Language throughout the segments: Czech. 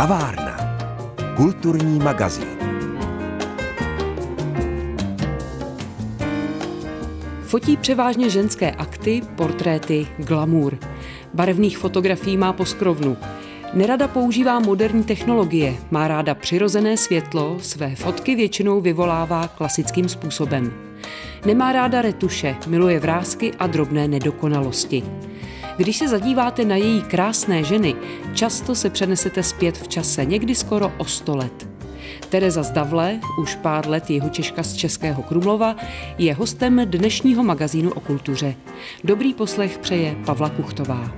Kavárna. Kulturní magazín. Fotí převážně ženské akty, portréty, glamour. Barevných fotografií má poskrovnu. Nerada používá moderní technologie, má ráda přirozené světlo, své fotky většinou vyvolává klasickým způsobem. Nemá ráda retuše, miluje vrázky a drobné nedokonalosti. Když se zadíváte na její krásné ženy, často se přenesete zpět v čase, někdy skoro o sto let. Tereza Zdavle, už pár let jeho Češka z Českého Krumlova, je hostem dnešního magazínu o kultuře. Dobrý poslech přeje Pavla Kuchtová.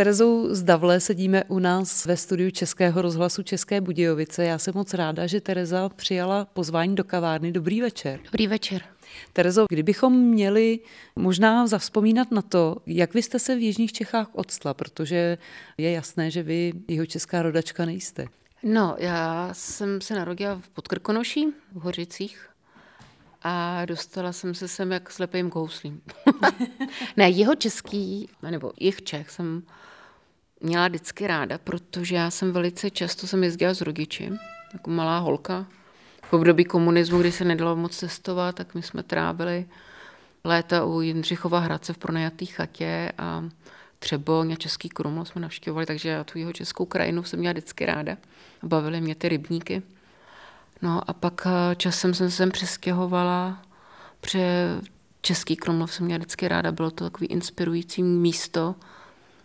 Terezou Zdavle sedíme u nás ve studiu Českého rozhlasu České Budějovice. Já jsem moc ráda, že Tereza přijala pozvání do kavárny. Dobrý večer. Dobrý večer. Terezo, kdybychom měli možná zavzpomínat na to, jak vy jste se v Jižních Čechách odstla, protože je jasné, že vy jeho česká rodačka nejste. No, já jsem se narodila v Podkrkonoší, v Hořicích, a dostala jsem se sem jak slepým kouslím. ne, jeho český, nebo jich Čech jsem měla vždycky ráda, protože já jsem velice často jsem jezdila s rodiči, jako malá holka. V období komunismu, kdy se nedalo moc cestovat, tak my jsme trávili léta u Jindřichova Hradce v pronajatý chatě a Třeboň a Český Krumlov jsme navštěvovali, takže já tu jeho českou krajinu jsem měla vždycky ráda. Bavily mě ty rybníky. No a pak eh, časem jsem se sem přestěhovala, protože Český Krumlov jsem měla vždycky ráda, bylo to takový inspirující místo,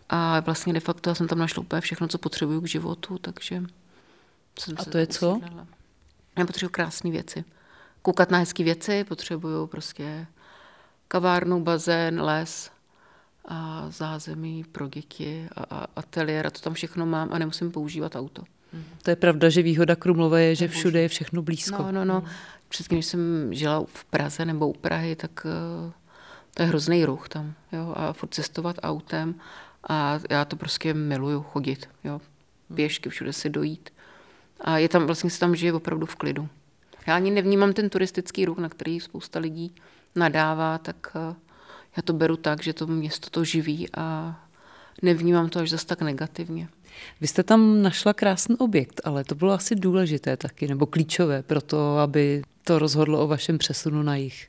a vlastně de facto já jsem tam našla úplně všechno, co potřebuju k životu, takže jsem A to je co? Já potřebuju krásné věci. Koukat na hezké věci, potřebuju prostě kavárnu, bazén, les a zázemí pro děti a, a ateliér a to tam všechno mám a nemusím používat auto. To je pravda, že výhoda Krumlové je, že všude je všechno blízko. No, no, no. Vždycky, když jsem žila v Praze nebo u Prahy, tak uh, to je hrozný ruch tam. Jo? A furt cestovat autem a já to prostě miluju chodit, jo. Pěšky, všude si dojít. A je tam, vlastně se tam žije opravdu v klidu. Já ani nevnímám ten turistický ruch, na který spousta lidí nadává, tak eh, já to beru tak, že to město to živí a nevnímám to až zase tak negativně. Vy jste tam našla krásný objekt, ale to bylo asi důležité taky, nebo klíčové pro to, aby to rozhodlo o vašem přesunu na jich.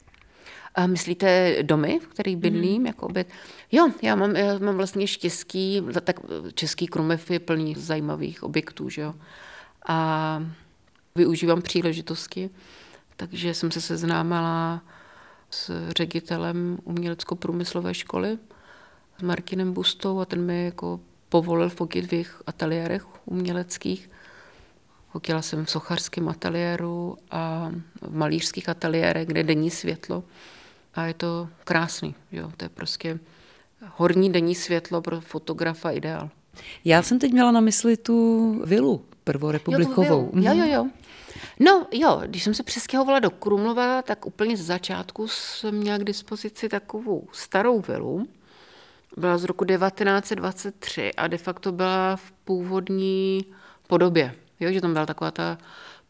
A myslíte domy, v kterých bydlím? Mm. Jako byt? Jo, já mám, já mám vlastně štěstí, tak Český Krumev je plný zajímavých objektů, že jo. A využívám příležitosti, takže jsem se seznámila s ředitelem umělecko-průmyslové školy, s Martinem Bustou a ten mi jako povolil fotit v jejich ateliérech uměleckých. Fotila jsem v sochařském ateliéru a v malířských ateliérech, kde denní světlo a je to krásný. Jo? To je prostě horní denní světlo pro fotografa ideál. Já jsem teď měla na mysli tu vilu prvorepublikovou. Jo, jo, jo, jo. No jo, když jsem se přestěhovala do Krumlova, tak úplně z začátku jsem měla k dispozici takovou starou vilu. Byla z roku 1923 a de facto byla v původní podobě. Jo, že tam byla taková ta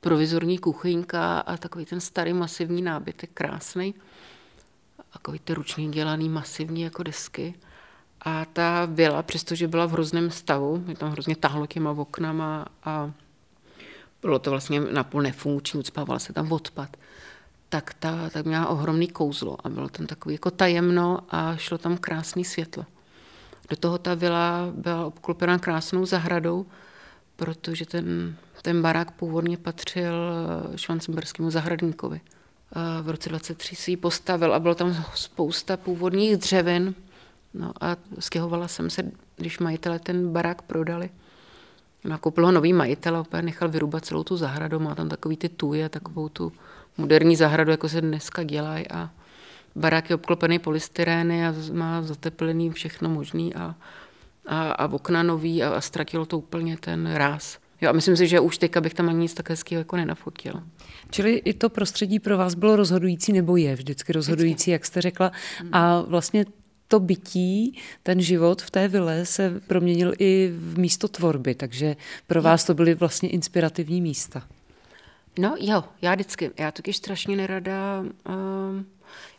provizorní kuchyňka a takový ten starý masivní nábytek, krásný takový ty ručně dělaný masivní jako desky. A ta vila, přestože byla v hrozném stavu, je tam hrozně tahlo těma oknama a bylo to vlastně napůl nefunkční, ucpával se tam odpad, tak ta tak měla ohromný kouzlo a bylo tam takový jako tajemno a šlo tam krásný světlo. Do toho ta vila byla obklopená krásnou zahradou, protože ten, ten barák původně patřil švancemberskému zahradníkovi v roce 23 si ji postavil a bylo tam spousta původních dřevin. No a stěhovala jsem se, když majitele ten barák prodali. Nakoupil ho nový majitel a opět nechal vyrubat celou tu zahradu. Má tam takový ty tuje, takovou tu moderní zahradu, jako se dneska dělají. A barák je obklopený polystyrény a má zateplený všechno možný a, a, a okna nový a, a ztratilo to úplně ten ráz. Jo, a myslím si, že už teďka bych tam ani nic tak hezkého jako nenafotila. Čili i to prostředí pro vás bylo rozhodující, nebo je vždycky rozhodující, vždycky. jak jste řekla. A vlastně to bytí, ten život v té vile se proměnil i v místo tvorby, takže pro vás to byly vlastně inspirativní místa. No jo, já vždycky, já taky strašně nerada, uh,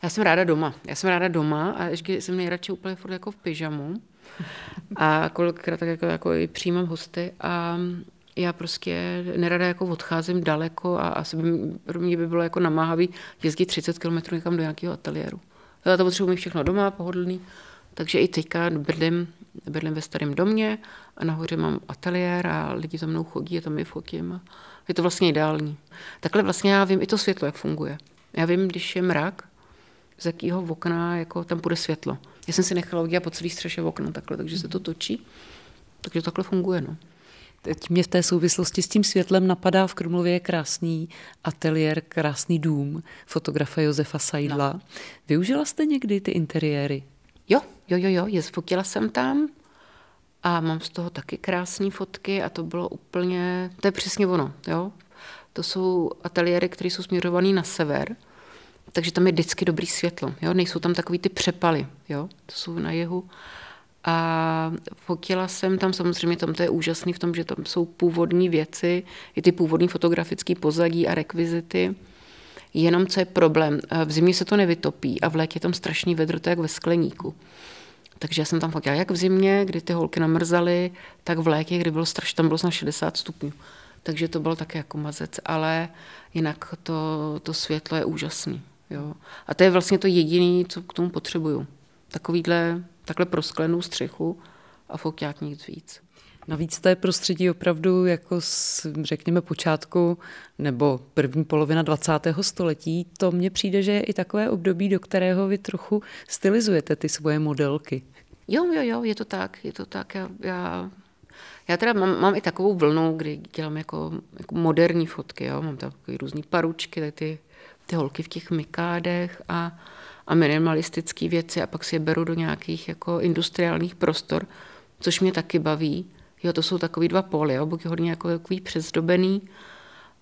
já jsem ráda doma, já jsem ráda doma a ještě jsem nejradši úplně furt jako v pyžamu a kolikrát tak jako, jako i přijímám hosty a já prostě nerada jako odcházím daleko a asi by, pro mě by bylo jako namáhavý jezdit 30 km někam do nějakého ateliéru. Já to potřebuji mít všechno doma, pohodlný, takže i teďka bydlím, bydlím ve starém domě a nahoře mám ateliér a lidi za mnou chodí a tam je fotím. Je to vlastně ideální. Takhle vlastně já vím i to světlo, jak funguje. Já vím, když je mrak, z jakého okna jako tam bude světlo. Já jsem si nechala udělat po celý střeše okna takhle, takže se to točí. Takže takhle funguje. No. Teď mě v té souvislosti s tím světlem napadá v Krumlově krásný ateliér, krásný dům fotografa Josefa Sajdla. No. Využila jste někdy ty interiéry? Jo, jo, jo, jo, fotila jsem tam a mám z toho taky krásné fotky a to bylo úplně, to je přesně ono, jo. To jsou ateliéry, které jsou směrované na sever, takže tam je vždycky dobrý světlo, jo. Nejsou tam takový ty přepaly, jo, to jsou na jihu. A fotila jsem tam, samozřejmě tam to je úžasný v tom, že tam jsou původní věci, i ty původní fotografické pozadí a rekvizity. Jenom co je problém, v zimě se to nevytopí a v létě je tam strašný vedro, to jak ve skleníku. Takže já jsem tam fotila jak v zimě, kdy ty holky namrzaly, tak v létě, kdy bylo strašně, tam bylo na 60 stupňů. Takže to bylo také jako mazec, ale jinak to, to světlo je úžasný. Jo. A to je vlastně to jediné, co k tomu potřebuju. Takovýhle, takhle prosklenou střechu a foťák nic víc. Navíc to je prostředí opravdu jako z, řekněme, počátku nebo první polovina 20. století. To mně přijde, že je i takové období, do kterého vy trochu stylizujete ty svoje modelky. Jo, jo, jo, je to tak, je to tak. Já, já, já teda mám, mám i takovou vlnu, kdy dělám jako, jako moderní fotky, jo. mám takové různé paručky, ty, ty holky v těch mikádech a, a minimalistické věci a pak si je beru do nějakých jako industriálních prostor, což mě taky baví. Jo, to jsou takový dva póly, jo, buď hodně jako takový přezdobený,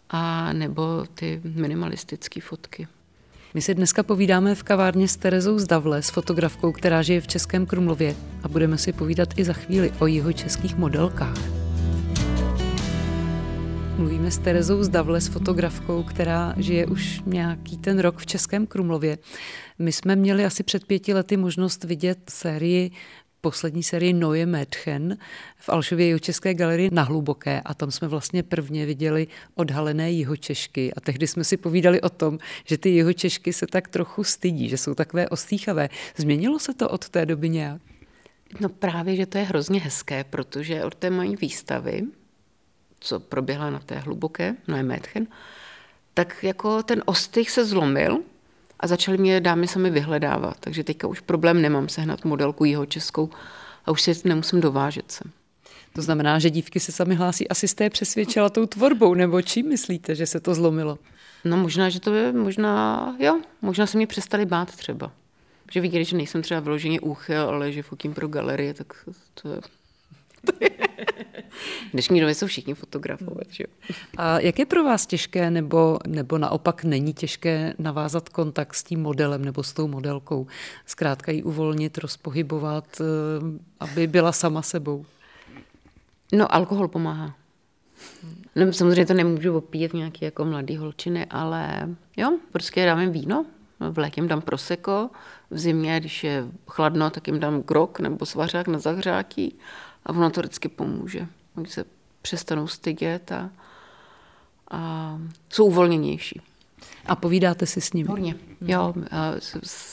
a nebo ty minimalistické fotky. My si dneska povídáme v kavárně s Terezou Zdavle, s fotografkou, která žije v Českém Krumlově a budeme si povídat i za chvíli o jeho českých modelkách. Mluvíme s Terezou Zdavle, s fotografkou, která žije už nějaký ten rok v Českém Krumlově. My jsme měli asi před pěti lety možnost vidět sérii poslední sérii Noje Mädchen v Alšově České galerii na Hluboké a tam jsme vlastně prvně viděli odhalené jihočešky a tehdy jsme si povídali o tom, že ty jihočešky se tak trochu stydí, že jsou takové ostýchavé. Změnilo se to od té doby nějak? No právě, že to je hrozně hezké, protože od té mají výstavy, co proběhla na té hluboké, Noje Mädchen, tak jako ten ostych se zlomil a začaly mě dámy sami vyhledávat. Takže teďka už problém nemám sehnat modelku jeho českou a už si nemusím dovážet sem. To znamená, že dívky se sami hlásí. Asi jste je přesvědčila tou tvorbou, nebo čím myslíte, že se to zlomilo? No možná, že to je, možná, jo, možná se mě přestali bát třeba. Že viděli, že nejsem třeba vyloženě úchyl, ale že fotím pro galerie, tak to je v dnešní době jsou všichni fotografové. Že? A jak je pro vás těžké, nebo, nebo naopak není těžké navázat kontakt s tím modelem nebo s tou modelkou? Zkrátka ji uvolnit, rozpohybovat, eh, aby byla sama sebou? No, alkohol pomáhá. No, samozřejmě to nemůžu opíjet nějaký jako mladý holčiny, ale jo, prostě dám jim víno, v létě jim dám proseko, v zimě, když je chladno, tak jim dám grok nebo svařák na zahřátí a ono to vždycky pomůže. Oni se přestanou stydět a, a jsou uvolněnější. A povídáte si s nimi? Hodně. Jo, já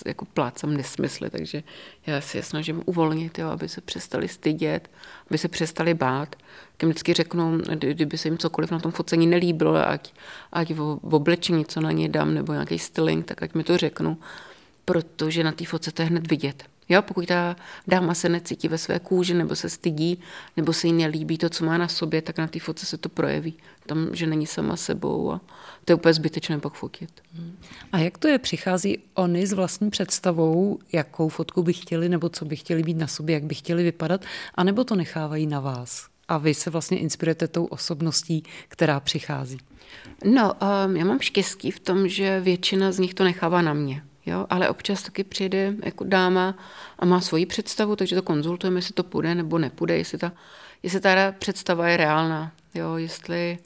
jako plácám nesmysly, takže já si je snažím uvolnit, jo, aby se přestali stydět, aby se přestali bát. Když vždycky řeknu, kdyby se jim cokoliv na tom focení nelíbilo, ať, ať v, v oblečení, co na ně dám, nebo nějaký styling, tak ať mi to řeknu, protože na té foce to je hned vidět. Jo, pokud ta dáma se necítí ve své kůži, nebo se stydí, nebo se jí nelíbí to, co má na sobě, tak na té fotce se to projeví. Tam, že není sama sebou a to je úplně zbytečné pak fotit. A jak to je? Přichází oni s vlastní představou, jakou fotku by chtěli, nebo co by chtěli být na sobě, jak by chtěli vypadat, anebo to nechávají na vás? A vy se vlastně inspirujete tou osobností, která přichází? No, um, já mám štěstí v tom, že většina z nich to nechává na mě. Jo, ale občas taky přijde jako dáma a má svoji představu, takže to konzultujeme, jestli to půjde nebo nepůjde, jestli ta, jestli ta představa je reálná, jo, jestli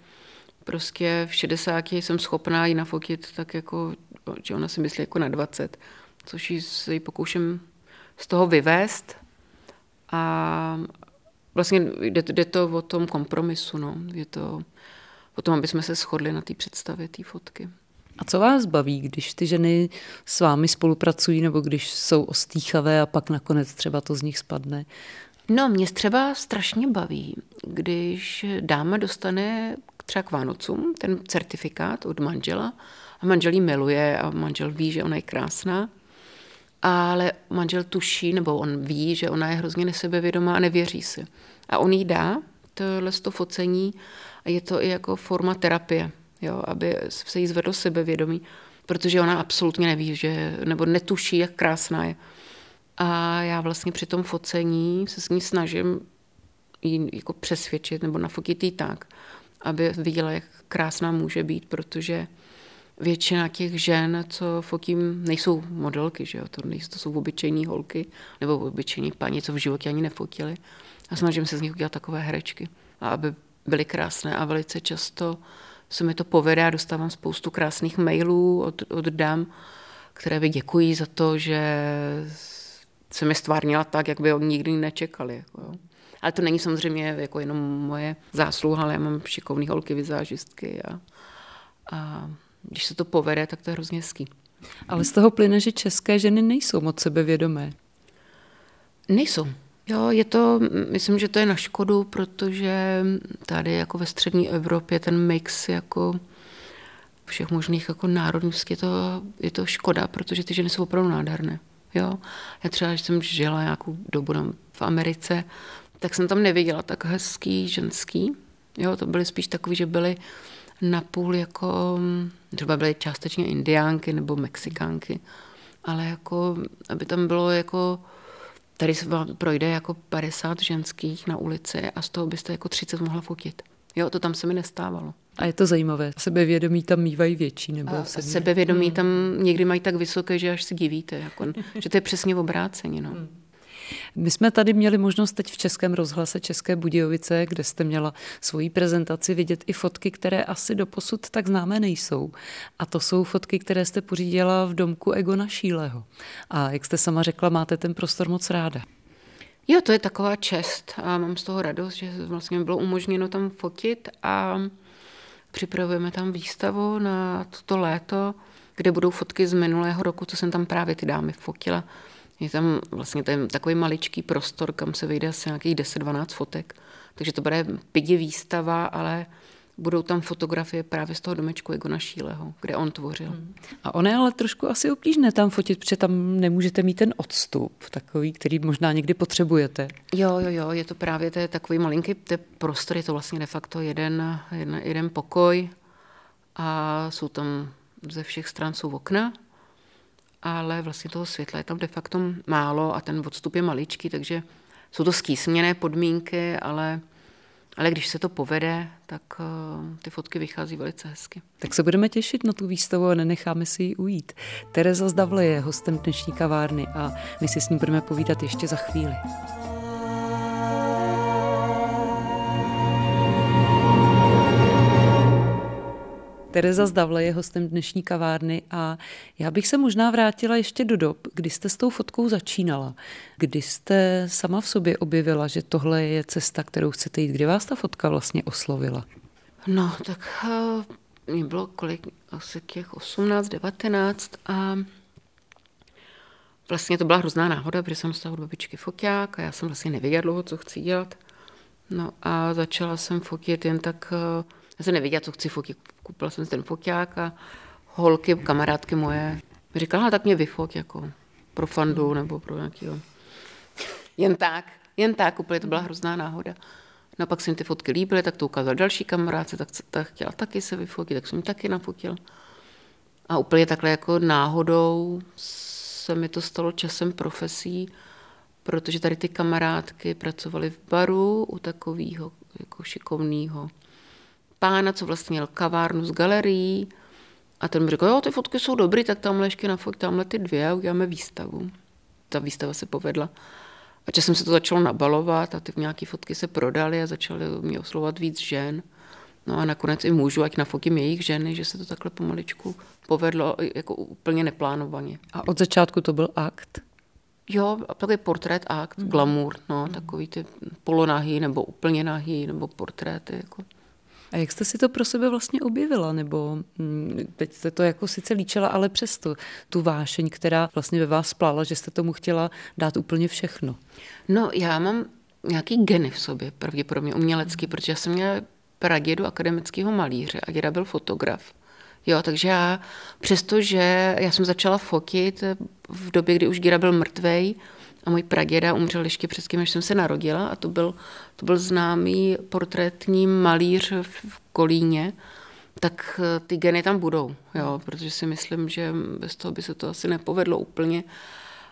prostě v 60 jsem schopná ji nafotit tak jako, že ona si myslí jako na 20, což ji se ji pokouším z toho vyvést a vlastně jde, jde to o tom kompromisu, no. je to o tom, aby jsme se shodli na té představě té fotky. A co vás baví, když ty ženy s vámi spolupracují nebo když jsou ostýchavé a pak nakonec třeba to z nich spadne? No, mě třeba strašně baví, když dáma dostane třeba k Vánocům ten certifikát od manžela a manžel jí miluje a manžel ví, že ona je krásná, ale manžel tuší, nebo on ví, že ona je hrozně nesebevědomá a nevěří si. A on jí dá tohle to focení a je to i jako forma terapie, jo, aby se jí zvedlo sebevědomí, protože ona absolutně neví, že, nebo netuší, jak krásná je. A já vlastně při tom focení se s ní snažím jí jako přesvědčit nebo nafotit jí tak, aby viděla, jak krásná může být, protože většina těch žen, co fotím, nejsou modelky, že jo? To, nejsou, to jsou obyčejní holky nebo obyčejní paní, co v životě ani nefotili. A snažím se z nich udělat takové herečky, aby byly krásné a velice často se mi to povede a dostávám spoustu krásných mailů od, od dám, které mi děkují za to, že se mi stvárnila tak, jak by oni nikdy nečekali. Jako jo. Ale to není samozřejmě jako jenom moje zásluha, ale já mám šikovný holky, vizážistky a, a když se to povede, tak to je hrozně hezký. Ale z toho plyne, že české ženy nejsou moc sebevědomé. Nejsou. Jo, je to, myslím, že to je na škodu, protože tady jako ve střední Evropě ten mix jako všech možných jako národností je to, je to škoda, protože ty ženy jsou opravdu nádherné. Jo? Já třeba, když jsem žila nějakou dobu v Americe, tak jsem tam neviděla tak hezký ženský. Jo, to byly spíš takový, že byly napůl jako, třeba byly částečně indiánky nebo mexikánky, ale jako, aby tam bylo jako, tady se vám projde jako 50 ženských na ulici a z toho byste jako 30 mohla fotit. Jo, to tam se mi nestávalo. A je to zajímavé. Sebevědomí tam mývají větší? Nebo a sebevědomí tam někdy mají tak vysoké, že až si divíte. Jako, že to je přesně obráceně. No. My jsme tady měli možnost teď v Českém rozhlase České Budějovice, kde jste měla svoji prezentaci, vidět i fotky, které asi do posud tak známé nejsou. A to jsou fotky, které jste pořídila v domku Egona Šíleho. A jak jste sama řekla, máte ten prostor moc ráda. Jo, to je taková čest a mám z toho radost, že vlastně bylo umožněno tam fotit a připravujeme tam výstavu na toto léto, kde budou fotky z minulého roku, co jsem tam právě ty dámy fotila. Je tam vlastně ten takový maličký prostor, kam se vyjde asi nějakých 10-12 fotek. Takže to bude pěkně výstava, ale budou tam fotografie právě z toho domečku Egona Šíleho, kde on tvořil. Hmm. A ono je ale trošku asi obtížné tam fotit, protože tam nemůžete mít ten odstup, takový, který možná někdy potřebujete. Jo, jo, jo, je to právě to je takový malinký to prostor, je to vlastně de facto jeden, jeden, jeden pokoj a jsou tam ze všech stran jsou okna, ale vlastně toho světla je tam de facto málo a ten odstup je maličký, takže jsou to skýsměné podmínky, ale ale když se to povede, tak uh, ty fotky vychází velice hezky. Tak se budeme těšit na tu výstavu a nenecháme si ji ujít. Tereza Zdavle je hostem dnešní kavárny a my si s ní budeme povídat ještě za chvíli. Tereza Zdavle je hostem dnešní kavárny a já bych se možná vrátila ještě do dob, kdy jste s tou fotkou začínala. Kdy jste sama v sobě objevila, že tohle je cesta, kterou chcete jít. Kdy vás ta fotka vlastně oslovila? No, tak uh, mě bylo kolik, asi těch 18, 19 a vlastně to byla hrozná náhoda, protože jsem z od babičky foťák a já jsem vlastně nevěděla dlouho, co chci dělat. No a začala jsem fotit jen tak, uh, já jsem nevěděla, co chci fotit koupila jsem ten foťák a holky, kamarádky moje, mi říkala, tak mě vyfot jako pro fandu nebo pro nějakého. Jen tak, jen tak, úplně to byla hrozná náhoda. No pak se mi ty fotky líbily, tak to ukázal další kamarádce, tak ta chtěla taky se vyfotit, tak jsem mi taky nafotil. A úplně takhle jako náhodou se mi to stalo časem profesí, protože tady ty kamarádky pracovaly v baru u takového jako šikovného pána, co vlastně měl kavárnu z galerií. A ten mi řekl, jo, ty fotky jsou dobrý, tak tamhle ještě nafoť, tamhle ty dvě a uděláme výstavu. Ta výstava se povedla. A časem se to začalo nabalovat a ty nějaké fotky se prodaly a začaly mě oslovat víc žen. No a nakonec i můžu, ať nafotím jejich ženy, že se to takhle pomaličku povedlo jako úplně neplánovaně. A od začátku to byl akt? Jo, takový portrét akt, mm. glamour, no, mm. takový ty polonahý nebo úplně nahý, nebo portréty. Jako. A jak jste si to pro sebe vlastně objevila? Nebo hm, teď jste to jako sice líčila, ale přesto tu vášeň, která vlastně ve vás splala, že jste tomu chtěla dát úplně všechno. No, já mám nějaký geny v sobě, pravděpodobně umělecký, protože já jsem měla pradědu akademického malíře a děda byl fotograf. Jo, takže já, přestože já jsem začala fotit v době, kdy už Gira byl mrtvej a můj praděda umřel ještě předtím, než jsem se narodila a to byl, to byl známý portrétní malíř v Kolíně, tak eh, ty geny tam budou, jo, protože si myslím, že bez toho by se to asi nepovedlo úplně.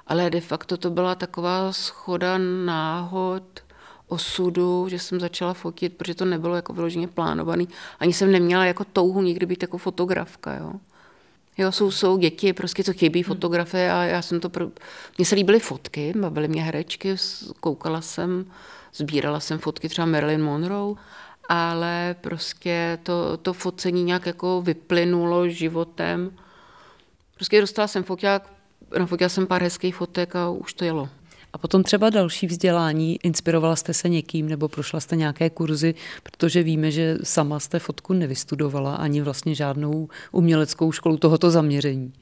Ale de facto to byla taková schoda náhod, osudu, že jsem začala fotit, protože to nebylo jako vyloženě plánovaný. Ani jsem neměla jako touhu nikdy být jako fotografka, jo. Jo, jsou, jsou děti, prostě to chybí hmm. fotografie a já jsem to... Pro... Mně se líbily fotky, bavily mě herečky, koukala jsem, sbírala jsem fotky třeba Marilyn Monroe, ale prostě to, to focení nějak jako vyplynulo životem. Prostě dostala jsem foťák, nafotila jsem pár hezkých fotek a už to jelo. A potom třeba další vzdělání, inspirovala jste se někým nebo prošla jste nějaké kurzy, protože víme, že sama jste fotku nevystudovala ani vlastně žádnou uměleckou školu tohoto zaměření.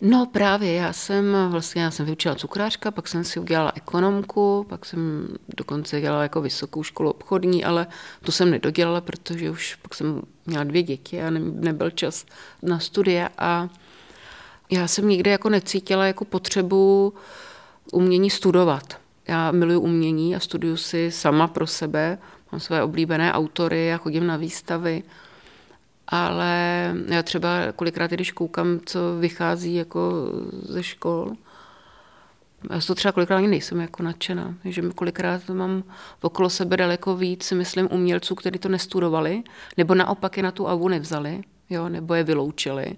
No právě, já jsem vlastně, já jsem vyučila cukrářka, pak jsem si udělala ekonomku, pak jsem dokonce dělala jako vysokou školu obchodní, ale to jsem nedodělala, protože už pak jsem měla dvě děti a ne, nebyl čas na studie a já jsem nikdy jako necítila jako potřebu umění studovat. Já miluji umění a studuju si sama pro sebe. Mám své oblíbené autory a chodím na výstavy. Ale já třeba kolikrát, když koukám, co vychází jako ze škol, já to třeba kolikrát ani nejsem jako nadšená, že kolikrát mám okolo sebe daleko víc, myslím, umělců, kteří to nestudovali, nebo naopak je na tu avu nevzali, jo, nebo je vyloučili.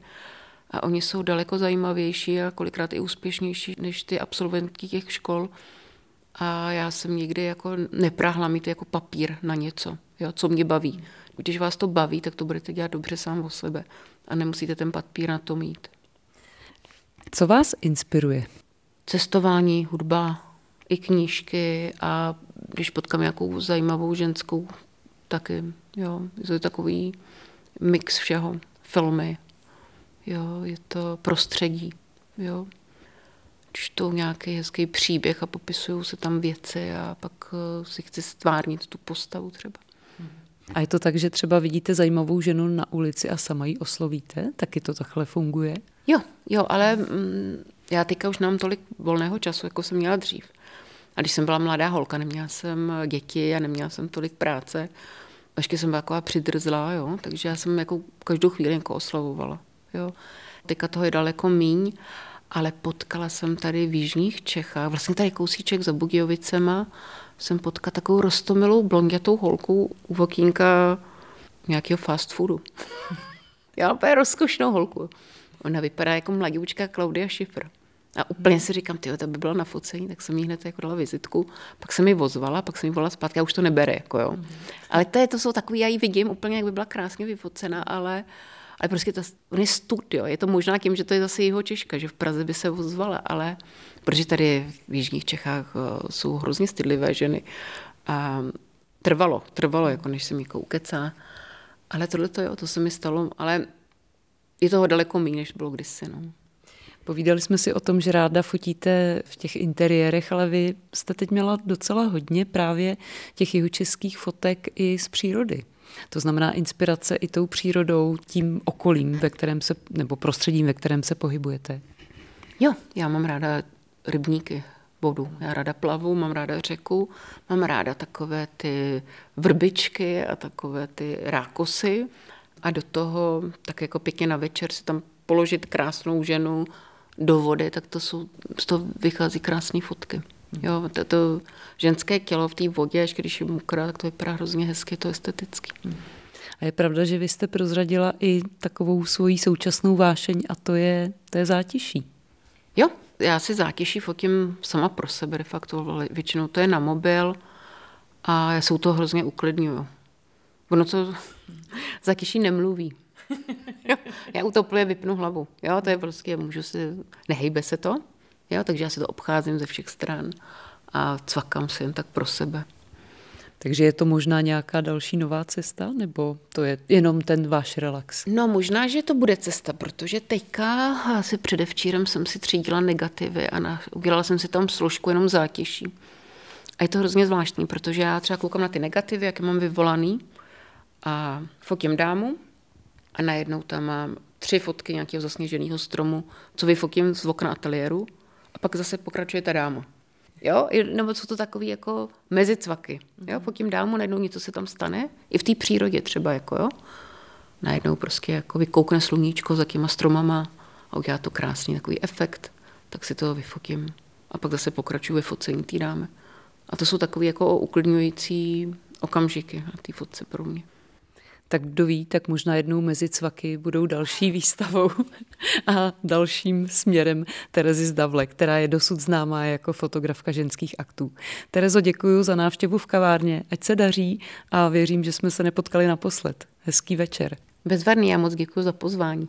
A oni jsou daleko zajímavější a kolikrát i úspěšnější než ty absolventky těch škol. A já jsem nikdy jako neprahla mít jako papír na něco, jo, co mě baví. Když vás to baví, tak to budete dělat dobře sám o sebe a nemusíte ten papír na to mít. Co vás inspiruje? Cestování, hudba, i knížky a když potkám nějakou zajímavou ženskou, taky, jo, je to takový mix všeho, filmy, jo, je to prostředí, jo. Čtou nějaký hezký příběh a popisují se tam věci a pak eh, si chci stvárnit tu postavu třeba. A je to tak, že třeba vidíte zajímavou ženu na ulici a sama ji oslovíte? Taky to takhle funguje? Jo, jo, ale mm, já teďka už nemám tolik volného času, jako jsem měla dřív. A když jsem byla mladá holka, neměla jsem děti a neměla jsem tolik práce, ještě jsem byla taková přidrzlá, jo, takže já jsem jako každou chvíli jako oslovovala. Jo. Teďka toho je daleko míň, ale potkala jsem tady v Jižních Čechách, vlastně tady kousíček za Budějovicema, jsem potkala takovou rostomilou blondětou holku u vokínka nějakého fast foodu. Já úplně rozkošnou holku. Ona vypadá jako mladíčka Klaudia Schiffer. A úplně si říkám, ty, to by bylo na focení, tak jsem jí hned jako dala vizitku, pak jsem ji vozvala, pak jsem ji volala zpátky, a už to nebere, jako jo. Ale to, je, to jsou takový, já ji vidím úplně, jak by byla krásně vyfocena, ale ale prostě to, on je studio. Je to možná tím, že to je zase jeho Češka, že v Praze by se ozvala, ale protože tady v Jižních Čechách eh, jsou hrozně stydlivé ženy. A trvalo, trvalo, jako než se mi jako ukecá. Ale tohle to jo, to se mi stalo, ale je toho daleko méně, než bylo kdysi. No. Povídali jsme si o tom, že ráda fotíte v těch interiérech, ale vy jste teď měla docela hodně právě těch jihočeských fotek i z přírody. To znamená inspirace i tou přírodou, tím okolím, ve kterém se, nebo prostředím, ve kterém se pohybujete. Jo, já mám ráda rybníky, vodu. Já ráda plavu, mám ráda řeku, mám ráda takové ty vrbičky a takové ty rákosy. A do toho tak jako pěkně na večer si tam položit krásnou ženu do vody, tak to jsou, z toho vychází krásné fotky. Jo, to, to ženské tělo v té vodě, až když je mokré, tak to vypadá hrozně hezky, to esteticky. A je pravda, že vy jste prozradila i takovou svoji současnou vášeň a to je, to je zátiší. Jo, já si zátiší fotím sama pro sebe de facto, většinou to je na mobil a já jsou to hrozně uklidňuju. Ono to Za kyší nemluví. já u toho vypnu hlavu. Jo, to je prostě, můžu si, nehejbe se to, jo, takže já si to obcházím ze všech stran a cvakám si jen tak pro sebe. Takže je to možná nějaká další nová cesta, nebo to je jenom ten váš relax? No možná, že to bude cesta, protože teďka asi předevčírem jsem si třídila negativy a na, udělala jsem si tam složku jenom zátěží. A je to hrozně zvláštní, protože já třeba koukám na ty negativy, jak je mám vyvolaný a fotím dámu a najednou tam mám tři fotky nějakého zasněženého stromu, co vyfotím z okna ateliéru a pak zase pokračuje ta dáma. Jo, nebo jsou to takové jako mezicvaky. Jo, fotím dámu, najednou něco se tam stane, i v té přírodě třeba, jako jo. Najednou prostě jako vykoukne sluníčko za těma stromama a udělá to krásný takový efekt, tak si to vyfotím. A pak zase pokračuju ve focení té dámy. A to jsou takové jako uklidňující okamžiky na té fotce pro mě tak kdo ví, tak možná jednou mezi cvaky budou další výstavou a dalším směrem Terezy Zdavle, která je dosud známá jako fotografka ženských aktů. Terezo, děkuji za návštěvu v kavárně, ať se daří a věřím, že jsme se nepotkali naposled. Hezký večer. Bezvadný, já moc děkuji za pozvání.